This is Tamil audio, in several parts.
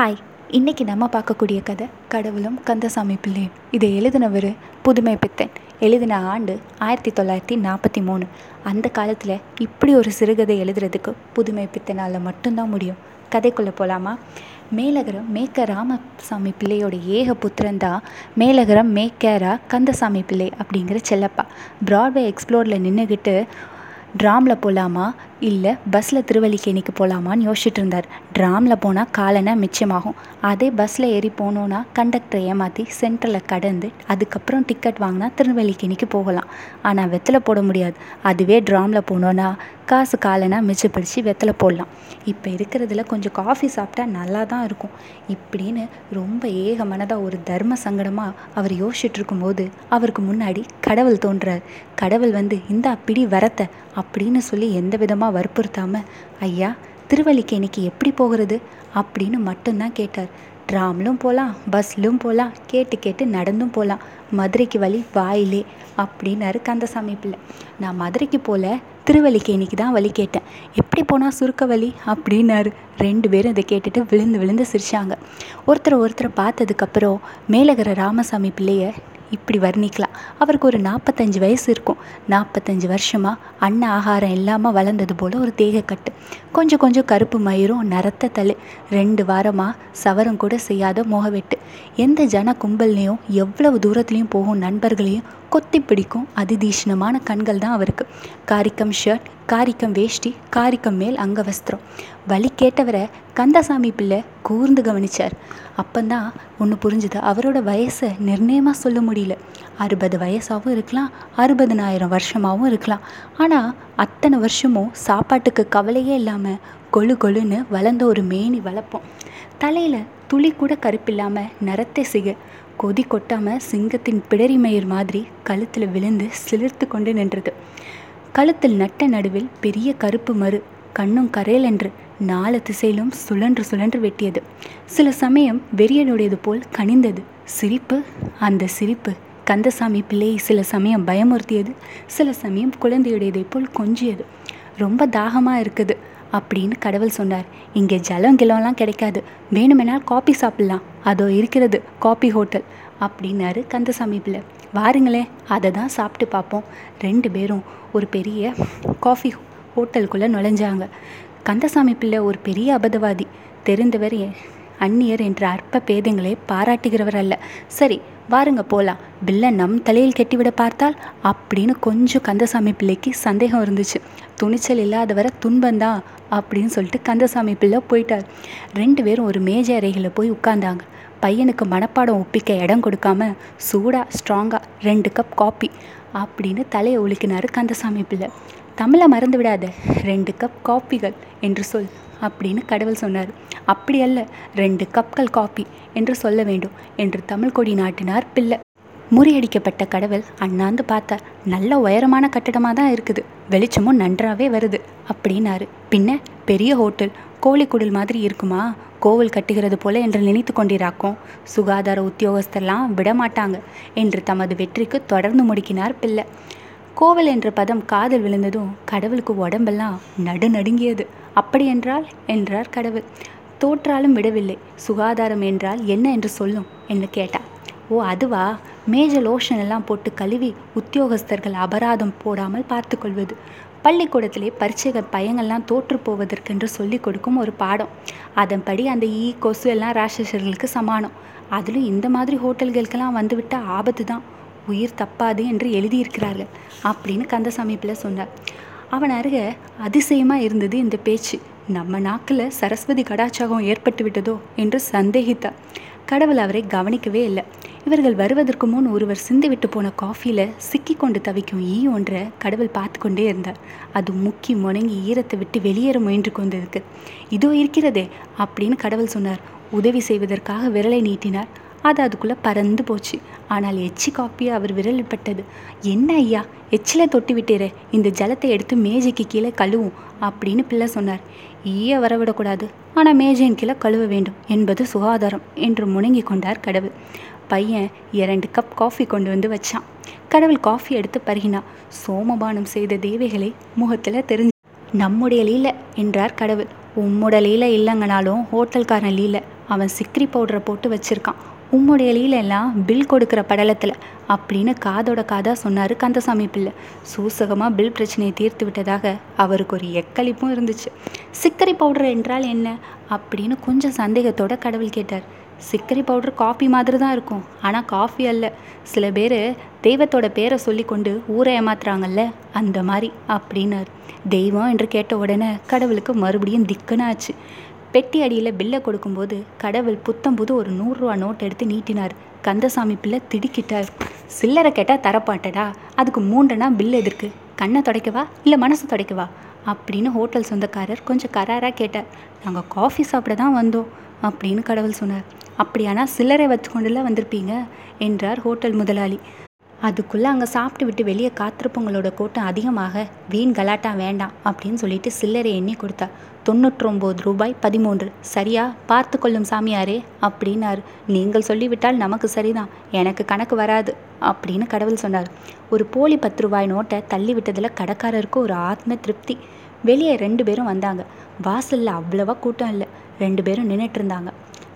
ஹாய் இன்றைக்கி நம்ம பார்க்கக்கூடிய கதை கடவுளும் கந்தசாமி பிள்ளையும். இதை எழுதினவர் புதுமை பித்தன். எழுதின ஆண்டு ஆயிரத்தி தொள்ளாயிரத்தி நாற்பத்தி மூணு. அந்த காலத்தில் இப்படி ஒரு சிறுகதை எழுதுறதுக்கு புதுமை பித்தனால் மட்டும்தான் முடியும். கதைக்குள்ளே போகலாமா மேலகரம் மேக்க ராமசாமி பிள்ளையோட ஏக புத்திரன் தான் மேலகரம் மேக்கேரா கந்தசாமி பிள்ளை அப்படிங்கிற செல்லப்பா. ப்ராட்வே எக்ஸ்ப்ளோரில் நின்றுக்கிட்டு ட்ராமில் போகலாமா இல்லை பஸ்ஸில் திருவல்லிக்கேணிக்கு போகலாமான்னு யோசிச்சுட்டு இருந்தார் ட்ராமில் போனால் காலனா மிச்சமாகும். அதே பஸ்ஸில் ஏறி போனோன்னா கண்டக்டரை ஏமாற்றி சென்டரில் கடந்து அதுக்கப்புறம் டிக்கெட் வாங்கினா திருநெல்வேலிக்கேணிக்கு போகலாம். ஆனால் வெத்தலை போட முடியாது. அதுவே ட்ராமில் போனோன்னா காசு காலனா மிச்சப்படுத்தி வெத்தலை போடலாம். இப்போ இருக்கிறதுல கொஞ்சம் காஃபி சாப்பிட்டா நல்லா தான் இருக்கும். இப்படின்னு ரொம்ப ஏக மனதாக ஒரு தர்ம சங்கடமாக அவர் யோசிச்சுட்டு இருக்கும்போது அவருக்கு முன்னாடி கடவுள் தோன்றார். கடவுள் வந்து இந்த பிடி வரத்த அப்படின்னு சொல்லி எந்த விதமாக வற்புறுத்தாமல் ஐயா திருவல்லிக்கேணிக்கு எப்படி போகிறது? அப்படின்னு மட்டும்தான் கேட்டார். ட்ராம்லும் போகலாம் பஸ்லும் போகலாம் கேட்டு கேட்டு நடந்தும் போகலாம் மதுரைக்கு வழி வாயிலே அப்படின்னாரு கந்தசாமி பிள்ளை. நான் மதுரைக்கு போகல திருவல்லிக்கேணிக்கு தான் வழி கேட்டேன். எப்படி போனால் சுருக்க வழி? அப்படின்னாரு. ரெண்டு பேரும் இதை கேட்டுட்டு விழுந்து விழுந்து சிரிச்சாங்க. ஒருத்தர் ஒருத்தரை பார்த்ததுக்கப்புறம் மேலகர ராமசாமி பிள்ளைய இப்படி வர்ணிக்கலாம். அவருக்கு ஒரு நாற்பத்தஞ்சு வயசு இருக்கும். நாற்பத்தஞ்சு வருஷமாக அன்ன ஆகாரம் இல்லாமல் வளர்ந்தது போல் ஒரு தேகக்கட்டு. கொஞ்சம் கொஞ்சம் கருப்பு மயிரும் நரத்த தலை ரெண்டு வாரமாக சவரம் கூட செய்யாத முகவெட்டு. எந்த ஜன கும்பல்லையும் எவ்வளவு தூரத்துலையும் போகும் நண்பர்களையும் கொத்தி பிடிக்கும் அதிதீஷ்ணமான கண்கள் தான் அவருக்கு. காரிக்கம் ஷர்ட் காரிக்கம் வேஷ்டி காரிக்கம் மேல் அங்கவஸ்திரம். வழி கேட்டவரை கந்தசாமி பிள்ளை கூர்ந்து கவனித்தார் அப்போந்தான் ஒன்று புரிஞ்சுது. அவரோட வயசை நிர்ணயமாக சொல்ல முடியல. அறுபது வயசாகவும் இருக்கலாம் அறுபதுனாயிரம் வருஷமாகவும் இருக்கலாம். ஆனால் அத்தனை வருஷமும் சாப்பாட்டுக்கு கவலையே இல்லாமல் கொழு கொழுன்னு வளர்ந்த ஒரு மேனி வளர்ப்போம். தலையில் துளி கூட கருப்பில்லாமல் நிறத்தை சிக கொதி கொட்டாமல் சிங்கத்தின் பிடரிமயிர் மாதிரி கழுத்தில் விழுந்து சிலிர்த்து கொண்டு நின்றது. கழுத்தில் நட்ட நடுவில் பெரிய கருப்பு மறு கண்ணும் கரையல் என்று நாலு திசையிலும் சுழன்று சுழன்று வெட்டியது. சில சமயம் வெறியனுடையது போல் கனிந்தது. சிரிப்பு அந்த சிரிப்பு. கந்தசாமி பிள்ளையை சில சமயம் பயமுறுத்தியது. சில சமயம் குழந்தையுடையதை போல் கொஞ்சியது. ரொம்ப தாகமாக இருக்குது அப்படின்னு கடவுள் சொன்னார். இங்கே ஜலம் கிலோலாம் கிடைக்காது. வேணுமெனால் காபி சாப்பிட்லாம். அதோ இருக்கிறது காபி ஹோட்டல் அப்படின்னாரு கந்தசாமி பிள்ளை. வாருங்களேன் அதை தான் சாப்பிட்டு பார்ப்போம். ரெண்டு பேரும் ஒரு பெரிய காஃபி ஹோட்டலுக்குள்ளே நுழைஞ்சாங்க. கந்தசாமி பிள்ளை ஒரு பெரிய அபதவாதி. தெரிந்தவர் அந்நியர் என்ற அற்ப பேதங்களை பாராட்டுகிறவர் அல்ல. சரி வாருங்க போகலாம் பில்லை நம் தலையில் கெட்டிவிட பார்த்தால் அப்படின்னு கொஞ்சம் கந்தசாமி பிள்ளைக்கு சந்தேகம் இருந்துச்சு. துணிச்சல் இல்லாதவரை துன்பந்தான் அப்படின்னு சொல்லிட்டு கந்தசாமி பிள்ளை போயிட்டார். ரெண்டு பேரும் ஒரு மேஜை அறைகளில் போய் உட்கார்ந்தாங்க. பையனுக்கு மனப்பாடம் ஒப்பிக்க இடம் கொடுக்காம சூடாக ஸ்ட்ராங்காக ரெண்டு கப் காப்பி அப்படின்னு தலையை ஒழுக்கினார் கந்தசாமி பிள்ளை. தமிழை மறந்து விடாத ரெண்டு கப் காப்பிகள் என்று சொல் அப்படின்னு கடவுள் சொன்னார். அப்படி அல்ல ரெண்டு கப்கள் காப்பி என்று சொல்ல வேண்டும் என்று தமிழ் கொடி நாட்டினார் பிள்ளை. முறியடிக்கப்பட்ட கடவுள் அண்ணாந்து பார்த்தார் நல்ல உயரமான கட்டடமாக தான் இருக்குது வெளிச்சமும் நன்றாகவே வருது அப்படின்னாரு. பின்ன பெரிய ஹோட்டல் கோழிக்குடல் மாதிரி இருக்குமா? கோவில் கட்டுகிறது போல என்று நினைத்து கொண்டிராக்கும் சுகாதார உத்தியோகஸ்தர்லாம் விடமாட்டாங்க என்று தமது வெற்றிக்கு தொடர்ந்து முடுக்கினார் பிள்ளை. கோவில் என்ற பதம் காதல் விழுந்ததும் கடவுளுக்கு உடம்பெல்லாம் நடு நடுங்கியது அப்படி என்றால் என்றார் கடவுள். தோற்றாலும் விடவில்லை. சுகாதாரம் என்றால் என்ன என்று சொல்லும்? என்று கேட்டார். ஓ அதுவா? மேஜ லோஷன் எல்லாம் போட்டு கழுவி உத்தியோகஸ்தர்கள் அபராதம் போடாமல் பார்த்து கொள்வது. பள்ளிக்கூடத்திலே பரீட்சைகள் பையங்கள்லாம் தோற்று போவதற்கென்று சொல்லி கொடுக்கும் ஒரு பாடம். அதன்படி அந்த ஈ கொசு எல்லாம் ராட்சசர்களுக்கு சமானம். அதிலும் இந்த மாதிரி ஹோட்டல்களுக்கெல்லாம் வந்துவிட்டால் ஆபத்து தான் உயிர் தப்பாது என்று எழுதியிருக்கிறார்கள் அப்படின்னு கந்தசாமி பிள்ளை சொன்னார். அவன் அருக அதிசயமாக இருந்தது இந்த பேச்சு. நம்ம நாக்கில் சரஸ்வதி கடாச்சாகம் ஏற்பட்டு விட்டதோ? என்று சந்தேகித்தார். கடவுள் அவரை கவனிக்கவே இல்லை. இவர்கள் வருவதற்கு முன் ஒருவர் சிந்திவிட்டு போன காஃபியில் சிக்கி கொண்டு தவிக்கும் ஈ ஒன்றை கடவுள் பார்த்து கொண்டே இருந்தார். அது முக்கி முணங்கி ஈரத்தை விட்டு வெளியேற முயன்று கொண்டிருக்கு. இதோ இருக்கிறதே அப்படின்னு கடவுள் சொன்னார். உதவி செய்வதற்காக விரலை நீட்டினார். அது அதுக்குள்ளே பறந்து போச்சு. ஆனால் எச்சி காப்பியை அவர் விரலில் பட்டது என்ன ஐயா எச்சில தொட்டி விட்டீரே இந்த ஜலத்தை எடுத்து மேஜைக்கு கீழே கழுவும் அப்படின்னு பிள்ளை சொன்னார். ஈய வரவிடக்கூடாது ஆனால் மேஜையின் கீழே கழுவ வேண்டும். என்பது சுகாதாரம் என்று முணங்கி கொண்டார் கடவுள். பையன் இரண்டு கப் காஃபி கொண்டு வந்து வச்சான். கடவுள் காஃபி எடுத்து பருகினா சோமபானம் செய்த தேவைகளை முகத்தில் தெரிஞ்சு நம்முடைய லீலை என்றார் கடவுள். உம்முடைய லீலை இல்லைங்கனாலும் ஹோட்டல்காரன் லீலை அவன் சிக்ரி பவுடரை போட்டு வச்சுருக்கான். உம்முடைய லீலெல்லாம் பில் கொடுக்குற படலத்தில் அப்படின்னு காதோட காதாக சொன்னார் கந்தசாமி பிள்ளை. சூசகமாக பில் பிரச்சனையை தீர்த்து விட்டதாக அவருக்கு ஒரு எக்களிப்பும் இருந்துச்சு. சிக்கரி பவுடர் என்றால் என்ன? அப்படின்னு கொஞ்சம் சந்தேகத்தோட கடவுள் கேட்டார். சிக்கரி பவுடர் காஃபி மாதிரி தான் இருக்கும். ஆனால் காஃபி அல்ல. சில பேர் தெய்வத்தோட பேரை சொல்லி கொண்டு ஊரை ஏமாத்துறாங்கல்ல அந்த மாதிரி அப்படின்னார். தெய்வம் என்று கேட்ட உடனே கடவுளுக்கு மறுபடியும் திக்குனாச்சு பெட்டி அடியில் பில்லை கொடுக்கும்போது கடவுள் புத்தம் புது ஒரு நூறுரூவா நோட் எடுத்து நீட்டினார். கந்தசாமி பிள்ளை திடுக்கிட்டார். சில்லறை கேட்டால் தரப்பாட்டடா அதுக்கு மூன்றுனா பில் எதிர்க்கு கண்ணை துடைக்கவா? இல்லை மனசு துடைக்கவா? அப்படின்னு ஹோட்டல் சொந்தக்காரர் கொஞ்சம் கராராக கேட்டார். நாங்கள் காஃபி சாப்பிட தான் வந்தோம் அப்படின்னு கடவுள் சொன்னார். அப்படியானா சில்லறை வச்சுக்கொண்டுல வந்திருப்பீங்க? என்றார் ஹோட்டல் முதலாளி. அதுக்குள்ளே அங்கே சாப்பிட்டு விட்டு வெளியே காத்திருப்பவங்களோட கூட்டம் அதிகமாக வீண் கலாட்டா வேண்டாம் அப்படின்னு சொல்லிட்டு சில்லறை எண்ணி கொடுத்தா. தொண்ணூற்றொம்பது ரூபாய் பதிமூன்று சரியா? பார்த்து கொள்ளும் சாமியாரே அப்படின்னாரு. நீங்கள் சொல்லிவிட்டால் நமக்கு சரிதான் எனக்கு கணக்கு வராது அப்படின்னு கடவுள் சொன்னார். ஒரு போலி பத்து ரூபாய் நோட்டை தள்ளி விட்டதில் கடைக்காரருக்கு ஒரு ஆத்ம திருப்தி. வெளியே ரெண்டு பேரும் வந்தாங்க. வாசலில் அவ்வளவா கூட்டம் இல்லை. ரெண்டு பேரும் நின்றுட்டு இருந்தாங்க.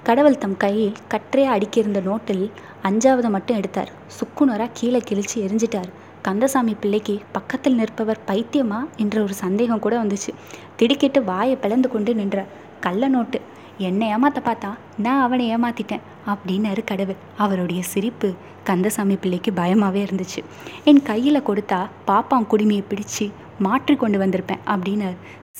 கடவுள் தம் கையில் கற்றையா அடுக்கியிருந்த நோட்டில் அஞ்சாவது மட்டும் எடுத்தார். சுக்குநராக கீழே கிழிச்சு எரிஞ்சிட்டார். கந்தசாமி பிள்ளைக்கு பக்கத்தில் நிற்பவர் பைத்தியமா? என்ற ஒரு சந்தேகம் கூட வந்துச்சு. திடுக்கிட்டு வாயை பிளந்து கொண்டு நின்றார். கள்ள நோட்டு. என்னை ஏமாத்த பார்த்தா? நான் அவனை ஏமாத்திட்டேன் அப்படின்னாரு கடவுள். அவருடைய சிரிப்பு கந்தசாமி பிள்ளைக்கு பயமாகவே இருந்துச்சு. என் கையில் கொடுத்தா பாப்பான் குடுமையை பிடிச்சு மாற்றி கொண்டு வந்திருப்பேன் அப்படின்னாரு.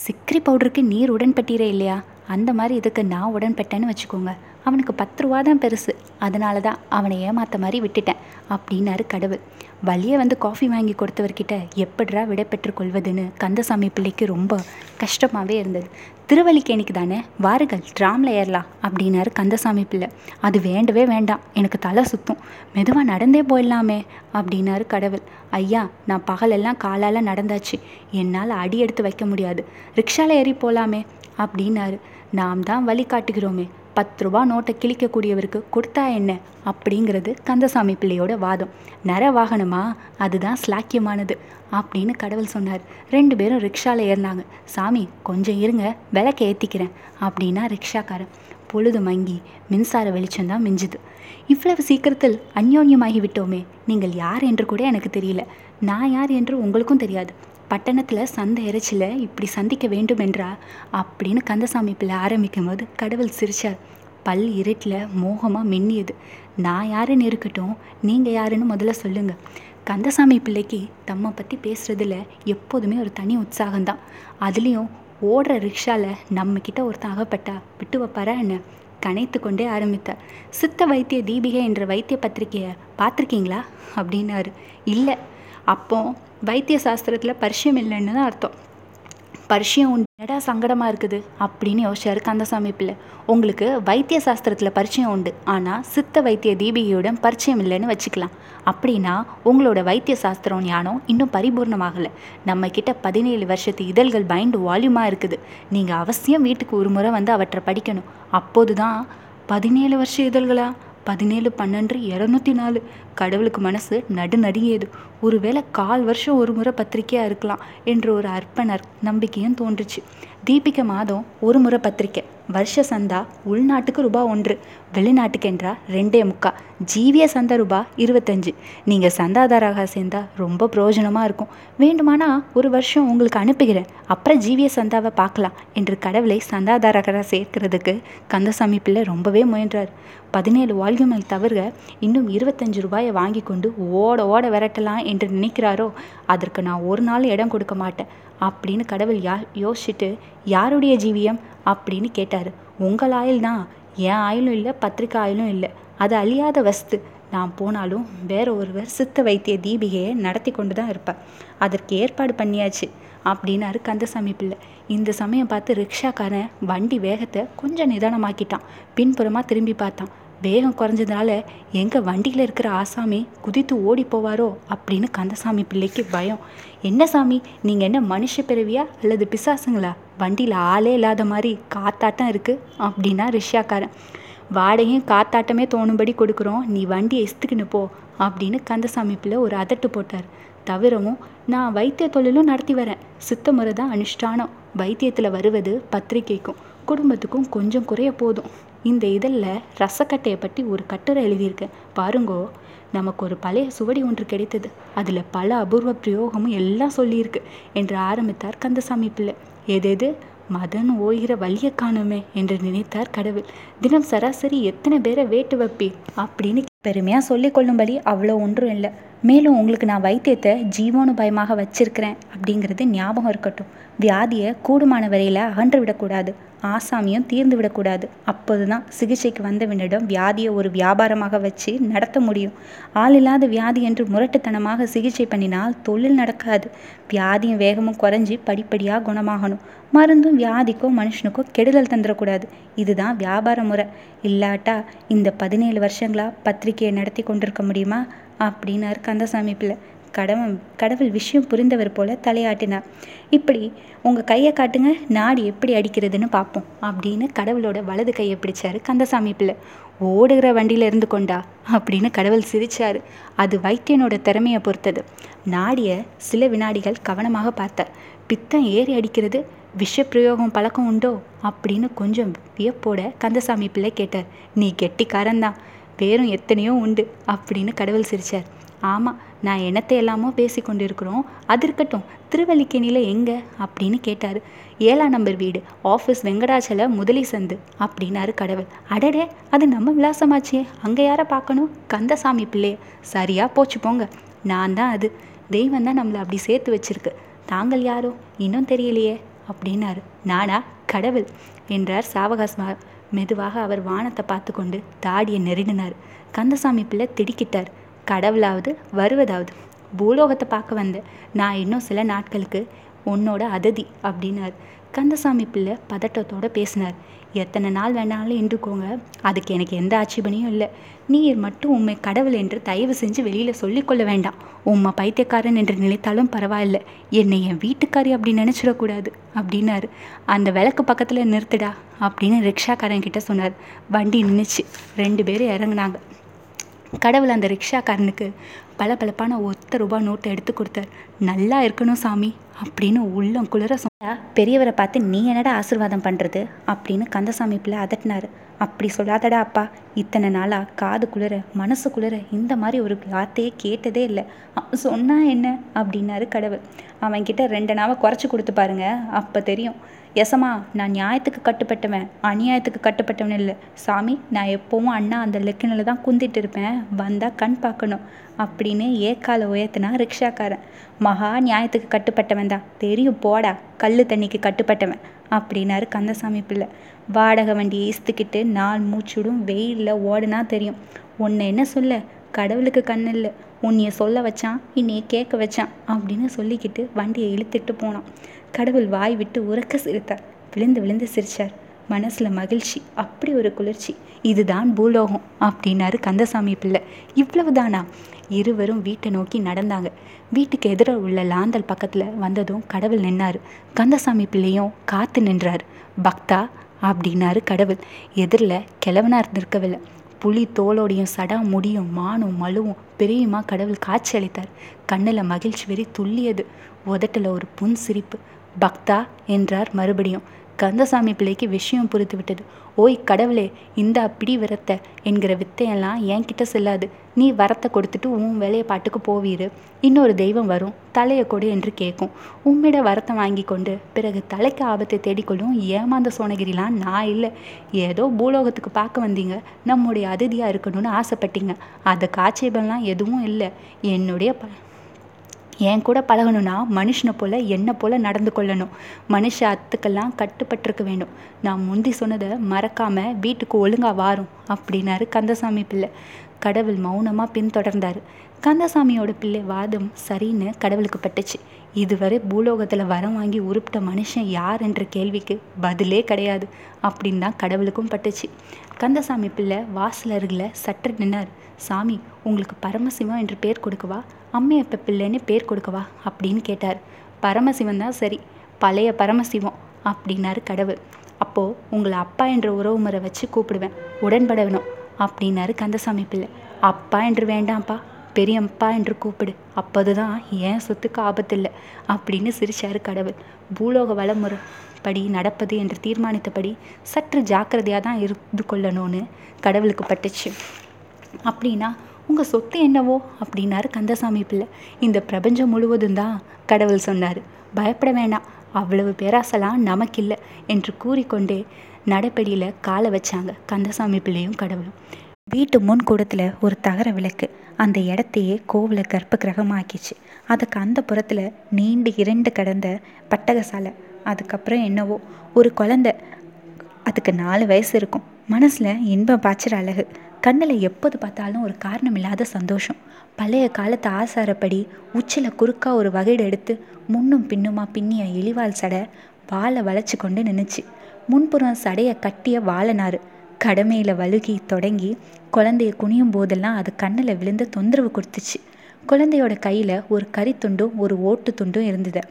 சிக்கரி பவுடருக்கு நீர் உடன்பட்டீரே இல்லையா? அந்த மாதிரி இதுக்கு நான் உடன்பட்டேன்னு வச்சுக்கோங்க. அவனுக்கு பத்து ரூபா தான் பெருசு. அதனால தான் அவனை ஏமாத்த மாதிரி விட்டுட்டேன் அப்படின்னாரு கடவுள். வழியே வந்து காஃபி வாங்கி கொடுத்தவர்கிட்ட எப்படிரா விடை பெற்றுக்கொள்வதுன்னு கந்தசாமி பிள்ளைக்கு ரொம்ப கஷ்டமாகவே இருந்தது. திருவல்லிக்கேணிக்கு தானே வாருங்கள் ட்ராமில் ஏறலாம் அப்படின்னாரு கந்தசாமி பிள்ளை. அது வேண்டவே வேண்டாம் எனக்கு தலை சுத்தும். மெதுவாக நடந்தே போயிடலாமே அப்படின்னாரு கடவுள். ஐயா நான் பகலெல்லாம் காலால் நடந்தாச்சு. என்னால் அடி எடுத்து வைக்க முடியாது. ரிக்ஷாவில் ஏறி போகலாமே அப்படின்னாரு. நாம் தான் வழி காட்டுகிறோமே பத்து ரூபா நோட்டை கிழிக்கக்கூடியவருக்கு கொடுத்தா என்ன? அப்படிங்கிறது கந்தசாமி பிள்ளையோட வாதம். நர வாகனமா? அதுதான் ஸ்லாக்கியமானது அப்படின்னு கடவுள் சொன்னார். ரெண்டு பேரும் ரிக்ஷாவில் ஏறினாங்க. சாமி கொஞ்சம் இருங்க விளக்க ஏற்றிக்கிறேன் அப்படின்னா ரிக்ஷாக்காரன். பொழுது மங்கி மின்சார வெளிச்சம்தான் மிஞ்சுது. இவ்வளவு சீக்கிரத்தில் அந்யோன்யமாகி விட்டோமே நீங்கள் யார் என்று கூட எனக்கு தெரியல. நான் யார் என்று உங்களுக்கும் தெரியாது. பட்டணத்தில் சந்தை இறைச்சியில் இப்படி சந்திக்க வேண்டும் என்றா அப்படின்னு கந்தசாமி பிள்ளை ஆரம்பிக்கும் போது கடவுள் சிரிச்சார். பல் இருட்டில் மோகமாக மின்னியது. நான் யாருன்னு இருக்கட்டும் நீங்கள் யாருன்னு முதல்ல சொல்லுங்கள் கந்தசாமி பிள்ளைக்கு தம்மை பற்றி பேசுகிறதுல எப்போதுமே ஒரு தனி உற்சாகம்தான். அதுலேயும் ஓடுற ரிக்ஷாவில் நம்மக்கிட்ட ஒருத்தன் அகப்பட்டா விட்டு வைப்பாரா என்ன? கனைத்து கொண்டே ஆரம்பித்தார். சித்த வைத்திய தீபிகை என்ற வைத்திய பத்திரிகையை பார்த்துருக்கீங்களா? அப்படின்னாரு. இல்லை. அப்போ வைத்திய சாஸ்திரத்தில் பரிச்சயம் இல்லைன்னு தான் அர்த்தம். பரிச்சயம் உண்டு என்னடா சங்கடமாக இருக்குது? அப்படின்னு யோசிச்சாரு கந்தசாமி பிள்ளை. உங்களுக்கு வைத்திய சாஸ்திரத்தில் பரிச்சயம் உண்டு. ஆனால் சித்த வைத்திய தீபிகையுடன் பரிச்சயம் இல்லைன்னு வச்சுக்கலாம். அப்படின்னா உங்களோட வைத்திய சாஸ்திரம் ஞானம் இன்னும் பரிபூர்ணமாகலை. நம்ம கிட்ட பதினேழு வருஷத்து இதழ்கள் பைண்டு வால்யூமாக இருக்குது. நீங்கள் அவசியம் வீட்டுக்கு ஒரு முறை வந்து அவற்றை படிக்கணும். அப்போது தான் பதினேழு வருஷ இதழ்களா? பதினேழு பன்னெண்டு இரநூத்தி நாலு. கடவுளுக்கு மனசு நடு நடுங்கியது. ஒருவேளை கால் வருஷம் ஒரு முறை பத்திரிக்கையாக இருக்கலாம் என்ற ஒரு அர்ப்பண நம்பிக்கையும் தோன்றுச்சு. தீபிகை மாதம் ஒரு முறை பத்திரிக்கை. வருஷ சந்தா உள்நாட்டுக்கு ரூபா ஒன்று வெளிநாட்டுக்கு என்றால் ரெண்டே முக்கா. ஜீவிய சந்தா ரூபா இருபத்தஞ்சு. நீங்கள் சந்தாதாராக சேர்ந்தால் ரொம்ப பிரயோஜனமாக இருக்கும். வேண்டுமானா ஒரு வருஷம் உங்களுக்கு அனுப்புகிறேன். அப்புறம் ஜீவிய சந்தாவை பார்க்கலாம் என்று கடவுளை சந்தாதாரகராக சேர்க்கிறதுக்கு கந்தசாமி பிள்ளை ரொம்பவே முயன்றார். பதினேழு வால்யூமை தவிர இன்னும் இருபத்தஞ்சு ரூபாயை வாங்கி கொண்டு ஓட ஓட விரட்டலாம் என்று நினைக்கிறாரோ? அதற்கு நான் ஒரு நாள் இடம் கொடுக்க மாட்டேன். அப்படின்னு கடவுள் யா யோசிச்சுட்டு யாருடைய ஜீவியம்? அப்படின்னு கேட்டார். உங்கள் ஆயில் தான். என் ஆயிலும் இல்லை பத்திரிக்கை ஆயிலும் இல்லை. அது அழியாத வஸ்து. நான் போனாலும் வேற ஒருவர் சித்த வைத்திய தீபிகையை நடத்தி கொண்டு தான் இருப்பேன் அதற்கு ஏற்பாடு பண்ணியாச்சு அப்படின்னாரு கந்தசாமி பிள்ளை. இந்த சமயம் பார்த்து ரிக்ஷாக்காரன் வண்டி வேகத்தை கொஞ்சம் நிதானமாக்கிட்டான். பின்புறமாக திரும்பி பார்த்தான். வேகம் குறைஞ்சதுனால எங்கள் வண்டியில் இருக்கிற ஆசாமி குதித்து ஓடி போவாரோ அப்படின்னு கந்தசாமி பிள்ளைக்கு பயம். என்ன சாமி நீங்கள் என்ன மனுஷ பிறவியா அல்லது பிசாசுங்களா? வண்டியில் ஆளே இல்லாத மாதிரி காத்தாட்டம் இருக்குது அப்படின்னா ரிஷியாக்காரன். வாடகையும் காத்தாட்டமே தோணும்படி கொடுக்குறோம். நீ வண்டியை இஸ்துக்குன்னு போ அப்படின்னு கந்தசாமி பிள்ளை ஒரு அதட்டு போட்டார். தவிரவும் நான் வைத்திய தொழிலும் நடத்தி வரேன். சித்த முறை தான் அனுஷ்டானம். வைத்தியத்தில் வருவது பத்திரிக்கைக்கும் குடும்பத்துக்கும் கொஞ்சம் குறைய போதும். இந்த இதழில் ரசக்கட்டையை பற்றி ஒரு கட்டுரை எழுதியிருக்கேன் பாருங்கோ நமக்கு ஒரு பழைய சுவடி ஒன்று கிடைத்தது. அதில் பல அபூர்வ பிரயோகமும் எல்லாம் சொல்லியிருக்கு என்று ஆரம்பித்தார் கந்தசாமி பிள்ளை. எதெது மதன் ஓய்கிற வழியை காணுமே என்று நினைத்தார் கடவுள். தினம் சராசரி எத்தனை பேரை வேட்டு வைப்பி அப்படின்னு பெருமையாக சொல்லிக்கொள்ளும்படி அவ்வளோ ஒன்றும் இல்லை. மேலும் உங்களுக்கு நான் வைத்தியத்தை ஜீவனோபாயமாக வச்சிருக்கிறேன் அப்படிங்கிறது ஞாபகம் இருக்கட்டும். வியாதியை கூடுமான வரையில் அகன்று விடக்கூடாது. ஆசாமியும் தீர்ந்து விடக்கூடாது. அப்போது தான் சிகிச்சைக்கு வந்தவனிடம் வியாதியை ஒரு வியாபாரமாக வச்சு நடத்த முடியும். ஆள் இல்லாத வியாதி என்று முரட்டுத்தனமாக சிகிச்சை பண்ணினால் தொழில் நடக்காது. வியாதியும் வேகமும் குறைஞ்சி படிப்படியாக குணமாகணும். மருந்தும் வியாதிக்கோ மனுஷனுக்கோ கெடுதல் தந்துடக்கூடாது இதுதான் வியாபார முறை. இல்லாட்டா இந்த பதினேழு வருஷங்களாக பத்திரிகையை நடத்தி கொண்டிருக்க முடியுமா? அப்படின்னாரு கந்தசாமி பிள்ளை. கடவுள் கடவுள் விஷயம் புரிந்தவர் போல தலையாட்டினார் இப்படி உங்கள் கையை காட்டுங்க நாடு எப்படி அடிக்கிறதுன்னு பார்ப்போம் அப்படின்னு கடவுளோட வலது கையை பிடிச்சாரு கந்தசாமி பிள்ளை. ஓடுகிற வண்டியில் இருந்து கொண்டா அப்படின்னு கடவுள் சிரிச்சாரு. அது வைத்தியனோட திறமையை பொறுத்தது. நாடிய சில வினாடிகள் கவனமாக பார்த்தார். பித்தம் ஏறி அடிக்கிறது விஷப்பிரயோகம் பழக்கம் உண்டோ? அப்படின்னு கொஞ்சம் வியப்போட கந்தசாமி பிள்ளை கேட்டார். நீ கெட்டிக்காரன்தான் வேறும் எத்தனையோ உண்டு அப்படின்னு கடவுள் சிரிச்சார். ஆமாம் நான் என்னத்தை எல்லாமோ பேசி கொண்டிருக்கிறோம். அது இருக்கட்டும் திருவல்லிக்கேணியில் எங்கே? அப்படின்னு கேட்டார். ஏழாம் நம்பர் வீடு ஆஃபீஸ் வெங்கடாச்சல முதலி சந்து அப்படின்னாரு கடவுள். அடடே அது நம்ம விலாசமாச்சே. அங்கே யாரை பார்க்கணும்? கந்தசாமி பிள்ளைய சரியாக போச்சு போங்க. நான் தான் அது. தெய்வம் தான் நம்மளை அப்படி சேர்த்து வச்சிருக்கு. தாங்கள் யாரோ? இன்னும் தெரியலையே அப்படின்னாரு. நானா? கடவுள் என்றார் சாவகாசமா மெதுவாக அவர் வானத்தை பார்த்து கொண்டு தாடியை நெருடினார் கந்தசாமி பிள்ளை திடுக்கிட்டார். கடவுளாவது வருவதாவது பூலோகத்தை பார்க்க வந்தேன் நான் இன்னும் சில நாட்களுக்கு உன்னோட அததி அப்படின்னார். கந்தசாமி பிள்ளை பதட்டத்தோடு பேசினார். எத்தனை நாள் வேணாலும் இருந்துக்கோங்க அதுக்கு எனக்கு எந்த ஆட்சேபனையும் இல்லை. நீர் மட்டும் உண்மை கடவுள் என்று தயவு செஞ்சு வெளியில் சொல்லிக்கொள்ள வேண்டாம். உம்மை பைத்தியக்காரன் என்று நினைத்தாலும் பரவாயில்ல. என்னை என் வீட்டுக்காரி அப்படி நினச்சிடக்கூடாது அப்படின்னாரு. அந்த விளக்கு பக்கத்தில் நிறுத்துடா அப்படின்னு ரிக்ஷாக்காரன் கிட்ட சொன்னார். வண்டி நின்றுச்சு ரெண்டு பேரும் இறங்குனாங்க. கடவுள் அந்த ரிக்ஷாக்காரனுக்கு பளபளப்பான ஒத்த ரூபா நோட்டை எடுத்து கொடுத்தார். நல்லா இருக்கணும் சாமி அப்படின்னு உள்ளம் குளிர சொன்னா பெரியவரை பார்த்து நீ என்னடா ஆசீர்வாதம் பண்ணுறது அப்படின்னு கந்தசாமி பிள்ளை அதட்டினார். அப்படி சொல்லாதடா அப்பா. இத்தனை நாளாக காது குளிர மனசு குளிர இந்த மாதிரி ஒரு வார்த்தையே கேட்டதே இல்லை. சொன்னா என்ன? அப்படின்னாரு கடவுள். அவன்கிட்ட ரெண்டு நாவை குறைச்சி கொடுத்து பாருங்க. அப்போ தெரியும். எசமா நான் நியாயத்துக்கு கட்டுப்பட்டவன். அநியாயத்துக்கு கட்டுப்பட்டவன் இல்லை. சாமி நான் எப்போவும் அண்ணா அந்த லெக்கினில் தான் குந்திட்டு இருப்பேன். வந்தால் கண் பார்க்கணும். அப்படின்னு ஏக்கால உயர்த்தினா ரிக்ஷாக்காரன். மகா நியாயத்துக்கு கட்டுப்பட்டவன் தான். தெரியும் போடா கல் தண்ணிக்கு கட்டுப்பட்டவன். அப்படின்னாரு கந்தசாமி பிள்ளை. வாடகை வண்டியை ஈஸ்த்துக்கிட்டு நாள் மூச்சுடும் வெயிலில் ஓடுனா தெரியும். உன்னை என்ன சொல்ல? கடவுளுக்கு கண் இல்லை. உன்னைய சொல்ல வச்சான் இன்னைய கேட்க வச்சான் அப்படின்னு சொல்லிக்கிட்டு வண்டியை இழுத்துட்டு போனான். கடவுள் வாய் விட்டு உறக்க சிரித்தார். விழுந்து விழுந்து சிரிச்சார். மனசில் மகிழ்ச்சி அப்படி ஒரு குளிர்ச்சி. இதுதான் பூலோகம் அப்படின்னாரு கந்தசாமி பிள்ளை. இவ்வளவு தானா இருவரும் வீட்டை நோக்கி நடந்தாங்க. வீட்டுக்கு எதிர உள்ள லாந்தல் பக்கத்தில் வந்ததும் கடவுள் நின்னார். கந்தசாமி பிள்ளையும் காத்து நின்றார். பக்தா அப்படின்னாரு கடவுள். எதிரில் கிழவனார் நிற்கவில்லை புலி தோலோடையும் சடா முடியும் மானும் மழுவும் பெரியுமா கடவுள் காட்சி அளித்தார். கண்ணில் மகிழ்ச்சி வெறி துள்ளியது. உதட்டில் ஒரு புன் சிரிப்பு பக்தா என்றார் மறுபடியும். கந்தசாமி பிள்ளைக்கு விஷயம் புரித்து விட்டது. ஓய் கடவுளே இந்த அப்படி விரத்த என்கிற வித்தையெல்லாம் என்கிட்ட செல்லாது. நீ வரத்தை கொடுத்துட்டு உன் வேலையை பாட்டுக்கு போவீரு. இன்னொரு தெய்வம் வரும் தலையை கொடு என்று கேட்கும் உம்மிட வரத்தை வாங்கி கொண்டு பிறகு தலைக்கு ஆபத்தை தேடிக்கொள்ளும் ஏமாந்த சோனகிரிலாம் நான் இல்லை. ஏதோ பூலோகத்துக்கு பார்க்க வந்தீங்க. நம்முடைய அதிதியாக இருக்கணும்னு ஆசைப்பட்டீங்க. அதை காட்சேபம்லாம் எதுவும் இல்லை. என்னுடைய ப என் கூட பழகணும்னா மனுஷனை போல் என்னை போல் நடந்து கொள்ளணும். மனுஷ அத்துக்கெல்லாம் கட்டுப்பட்டிருக்க வேண்டும். நான் முந்தி சொன்னதை மறக்காமல் வீட்டுக்கு ஒழுங்காக வாரும் அப்படின்னாரு கந்தசாமி பிள்ளை. கடவுள் மௌனமாக பின்தொடர்ந்தார். கந்தசாமியோட பிள்ளை வாதம் சரின்னு கடவுளுக்கு பட்டுச்சு. இதுவரை பூலோகத்தில் வரம் வாங்கி உருப்பிட்ட மனுஷன் யார் என்ற கேள்விக்கு பதிலே கிடையாது அப்படின்னு தான் கடவுளுக்கும் பட்டுச்சு. கந்தசாமி பிள்ளை வாசல் அருகில் சற்று நின்னார். சாமி உங்களுக்கு பரமசிவம் என்று பேர் கொடுக்கவா? அம்மையப்ப பிள்ளைன்னு பேர் கொடுக்கவா அப்படின்னு கேட்டார். பரமசிவன் தான் சரி பழைய பரமசிவம் அப்படின்னாரு கடவுள். அப்போது உங்களை அப்பா என்ற உறவு முறை வச்சு கூப்பிடுவேன் உடன்படணும் அப்படின்னாரு கந்தசாமி பிள்ளை. அப்பா என்று வேண்டாம்ப்பா பெரியப்பா என்று கூப்பிடு அப்போது தான் ஏன் சொத்துக்கு ஆபத்து இல்லை அப்படின்னு சிரிச்சாரு கடவுள். பூலோக வளமுறை படி நடப்பது என்று தீர்மானித்தபடி சற்று ஜாக்கிரதையாக தான் இருந்து கொள்ளணும்னு கடவுளுக்கு பட்டுச்சு. அப்படின்னா உங்கள் சொத்து என்னவோ? அப்படின்னாரு கந்தசாமி பிள்ளை. இந்த பிரபஞ்சம் முழுவதும் தான் கடவுள் சொன்னார். பயப்பட வேணாம். அவ்வளவு பேராசலாம் நமக்கில்லை என்று கூறிக்கொண்டே நடைப்படியில் காலை வச்சாங்க கந்தசாமி பிள்ளையும் கடவுளும். வீட்டு முன் கூடத்தில் ஒரு தகர விளக்கு. அந்த இடத்தையே கோவிலை கர்ப்ப கிரகமாக்கிச்சு. அதுக்கு அந்த புறத்தில் நீண்டு இரண்டு கடந்த பட்டகசாலை. அதுக்கப்புறம் என்னவோ ஒரு குழந்த. அதுக்கு நாலு வயசு இருக்கும். மனசில் இன்பம் பாய்ச்சிற அழகு. கண்ணில் எப்போது பார்த்தாலும் ஒரு காரணம் இல்லாத சந்தோஷம். பழைய காலத்து ஆசாரப்படி உச்சில் குறுக்கா ஒரு வகைடு எடுத்து முன்னும் பின்னுமா பின்னிய இழிவால் சடை வாழை வளைச்சி கொண்டு நின்றுச்சு முன்புறம் சடையை கட்டிய வாழனாறு கடமையில் வழுகி தொடங்கி குழந்தைய குனியும் போதெல்லாம் அது கண்ணில் விழுந்து தொந்தரவு கொடுத்துச்சு. குழந்தையோட கையில் ஒரு கறித்துண்டும் ஒரு ஓட்டு துண்டும் இருந்தது.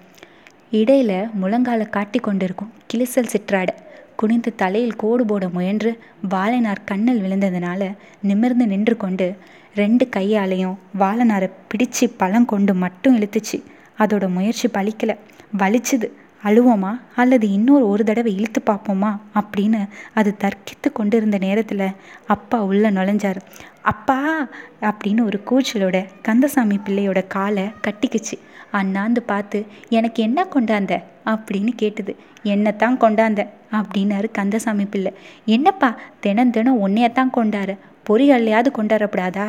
இடையில முழங்கால காட்டி கொண்டிருக்கும் கிளிசல் சிற்றாடை. குனிந்து தலையில் கோடு போட முயன்று வாழைனார் கண்ணில் விழுந்ததுனால நிமிர்ந்து நின்று கொண்டு ரெண்டு கையாலையும் வாழனாரை பிடிச்சு பழம் கொண்டு மட்டும் இழுத்துச்சு. அதோட முயற்சி பலிக்கல. வலிச்சுது. அழுவோமா? அல்லது இன்னொரு ஒரு தடவை இழுத்து பார்ப்போமா? அப்படின்னு அது தர்க்கித்து கொண்டிருந்த நேரத்தில் அப்பா உள்ளே நுழைஞ்சார். அப்பா! அப்படின்னு ஒரு கூச்சலோட கந்தசாமி பிள்ளையோட காலை கட்டிக்குச்சு. அண்ணாந்து பார்த்து எனக்கு என்ன கொண்டாந்த? அப்படின்னு கேட்டுது. என்னத்தான் கொண்டாந்த? அப்படின்னாரு கந்தசாமி பிள்ளை. என்னப்பா தினம் தினம் உன்னையத்தான் கொண்டாரு. பொறிகள்லையாவது கொண்டாடப்படாதா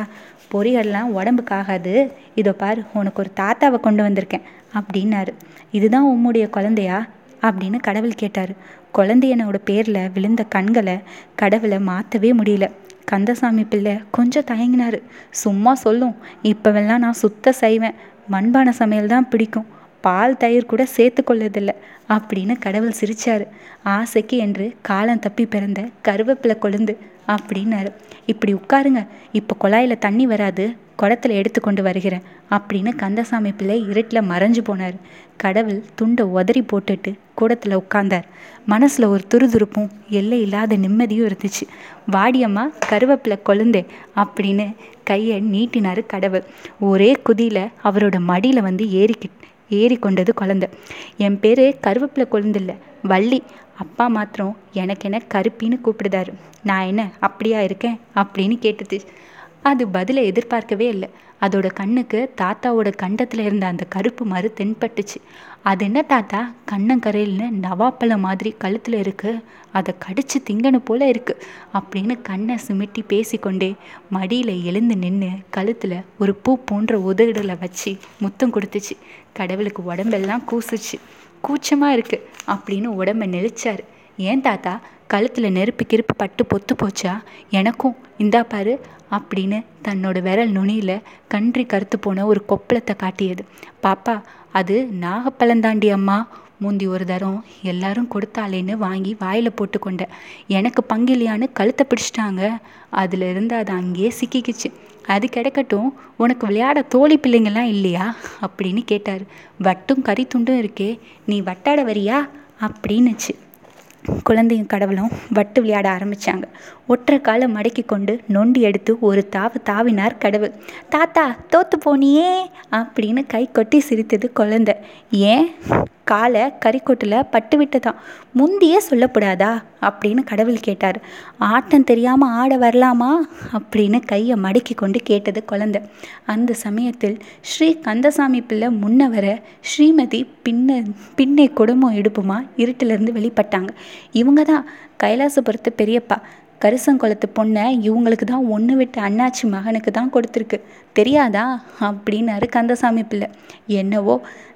பொறிகள்லாம் உடம்புக்கு ஆகாது இதோ பாரு உனக்கு ஒரு தாத்தாவை கொண்டு வந்திருக்கேன் அப்படின்னாரு. இதுதான் உம்முடைய குழந்தையா? அப்படின்னு கடவுள் கேட்டார். குழந்தையனோட பேரில் விழுந்த கண்களை கடவுளை மாற்றவே முடியல. கந்தசாமி பிள்ளை கொஞ்சம் தயங்கினார். சும்மா சொல்லும் இப்போவெல்லாம் நான் சுத்த செய்வேன். மண்பான சமையல் தான் பிடிக்கும். பால் தயிர் கூட சேர்த்து கொள்ளதில்லை அப்படின்னு கடவுள் சிரிச்சார். ஆசைக்கு என்று காலம் தப்பி பிறந்த கருவேப்பிலை கொழுந்து அப்படின்னாரு. இப்படி உட்காருங்க. இப்போ குழாயில் தண்ணி வராது. குடத்துல எடுத்து கொண்டு வருகிறேன் அப்படின்னு கந்தசாமி பிள்ளை இருட்டில் மறைஞ்சு போனார். கடவுள் துண்டை உதறி போட்டுட்டு கூடத்தில் உட்கார்ந்தார். மனசில் ஒரு துருதுருப்பும் எல்லை இல்லாத நிம்மதியும் இருந்துச்சு. வாடியம்மா கருவேப்பிலை கொழுந்தே அப்படின்னு கையை நீட்டினார் கடவுள். ஒரே குதியில் அவரோட மடியில் வந்து ஏறிக்கிட்டு ஏறி கொண்டது குழந்த. என் பேர் கருவேப்பிலை கொழுந்தில்லை வள்ளி. அப்பா மாத்திரம் எனக்கு என்ன கருப்பின்னு கூப்பிடுதாரு. நான் என்ன அப்படியா இருக்கேன்? அப்படின்னு கேட்டுது அது பதிலை எதிர்பார்க்கவே இல்லை. அதோட கண்ணுக்கு தாத்தாவோட கண்டத்தில் இருந்த அந்த கருப்பு மறு தென்பட்டுச்சு. அது என்ன தாத்தா? கண்ணங்கரையில்னு நவாப்பழம் மாதிரி கழுத்தில் இருக்கு. அதை கடிச்சு திங்கணும் போல இருக்கு அப்படின்னு கண்ணை சிமிட்டி பேசிக்கொண்டே மடியில் எழுந்து நின்று கழுத்தில் ஒரு பூ போன்ற உதவிடலை வச்சு முத்தம் கொடுத்துச்சு. கடவுளுக்கு உடம்பெல்லாம் கூசுச்சு. கூச்சமாக இருக்குது அப்படின்னு உடம்பை நெளிச்சார். ஏன் தாத்தா? கழுத்தில் நெருப்பு கிருப்பு பட்டு பொத்து போச்சா? எனக்கும் இந்தா பாரு அப்படின்னு தன்னோட விரல் நுனியில் கன்றி கருத்து போன ஒரு கொப்பளத்தை காட்டியது. பாப்பா அது நாகப்பழந்தாண்டி அம்மா. முந்தி ஒரு தரம் எல்லாரும் கொடுத்தாலேன்னு வாங்கி வாயில் போட்டுக்கொண்டேன் எனக்கு பங்கில்லையான்னு கழுத்தை பிடிச்சிட்டாங்க. அதில் இருந்து அது அங்கேயே சிக்கிக்கிச்சு. அது கிடைக்கட்டும் உனக்கு விளையாட தோழி பிள்ளைங்கள்லாம் இல்லையா? அப்படின்னு கேட்டார். வட்டும் கறி துண்டும் இருக்கே நீ வட்டாட வரியா? அப்படின்னுச்சு. குழந்தையும் கடவுளும் வட்டு விளையாட ஆரம்பித்தாங்க ஒற்றை காலை மடக்கி கொண்டு நொண்டி எடுத்து ஒரு தாவு தாவினார் கடவுள். தாத்தா தோத்து போனியே அப்படின்னு கை கொட்டி சிரித்தது குழந்தை. ஏன்? காலை கறிக்கொட்டில் பட்டு விட்டதாம். முந்தியே சொல்லக்கூடாதா அப்படின்னு கடவுள் கேட்டார். ஆட்டம் தெரியாமல் ஆட வரலாமா? அப்படின்னு கையை மடக்கி கொண்டு கேட்டது குழந்தை. அந்த சமயத்தில் ஸ்ரீ கந்தசாமி பிள்ளை முன்ன வர ஸ்ரீமதி பின்ன பின்னே குடும்பம் எடுப்புமா இருட்டிலிருந்து வெளிப்பட்டாங்க. இவங்க தான் கைலாசபுரத்து பெரியப்பா. கரிசங்குளத்து பொண்ணை இவங்களுக்கு தான் ஒன்று விட்டு அண்ணாச்சி மகனுக்கு தான் கொடுத்துருக்கு. தெரியாதா? அப்படின்னாரு கந்தசாமி பிள்ளை. என்னவோ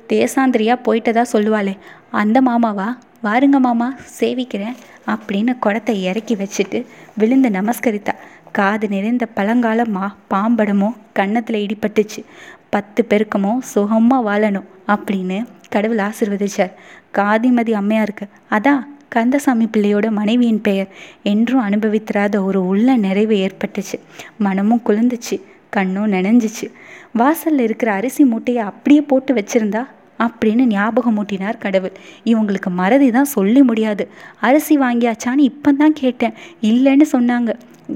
தேசாந்திரியாக போயிட்டதா சொல்லுவாளே. அந்த மாமாவா? வாருங்க மாமா சேவிக்கிறேன் அப்படின்னு குடத்தை இறக்கி வச்சுட்டு விழுந்து நமஸ்கரித்தா. காது நிறைந்த பழங்காலமா பாம்படமும் கன்னத்தில் இடிபட்டுச்சு. பத்து பெருக்கமோ சுகமாக வாழணும் அப்படின்னு கடவுள் ஆசிர்வதிச்சார். காதிமதி அம்மையாருக்கு. அதான் கந்தசாமி பிள்ளையோட மனைவியின் பெயர் என்றும் அனுபவித்திராத ஒரு உள்ள நிறைவு ஏற்பட்டுச்சு. மனமும் குளிர்ந்துச்சு கண்ணும் நனைஞ்சிச்சு. வாசல்ல இருக்கிற அரிசி மூட்டையை அப்படியே போட்டு வச்சிருந்தா? அப்படின்னு ஞாபகம் மூட்டினார் கடவுள். இவங்களுக்கு மறதி தான் சொல்லி முடியாது. அரிசி வாங்கியாச்சான்னு இப்போ தான் கேட்டேன். இல்லைன்னு சொன்னாங்க.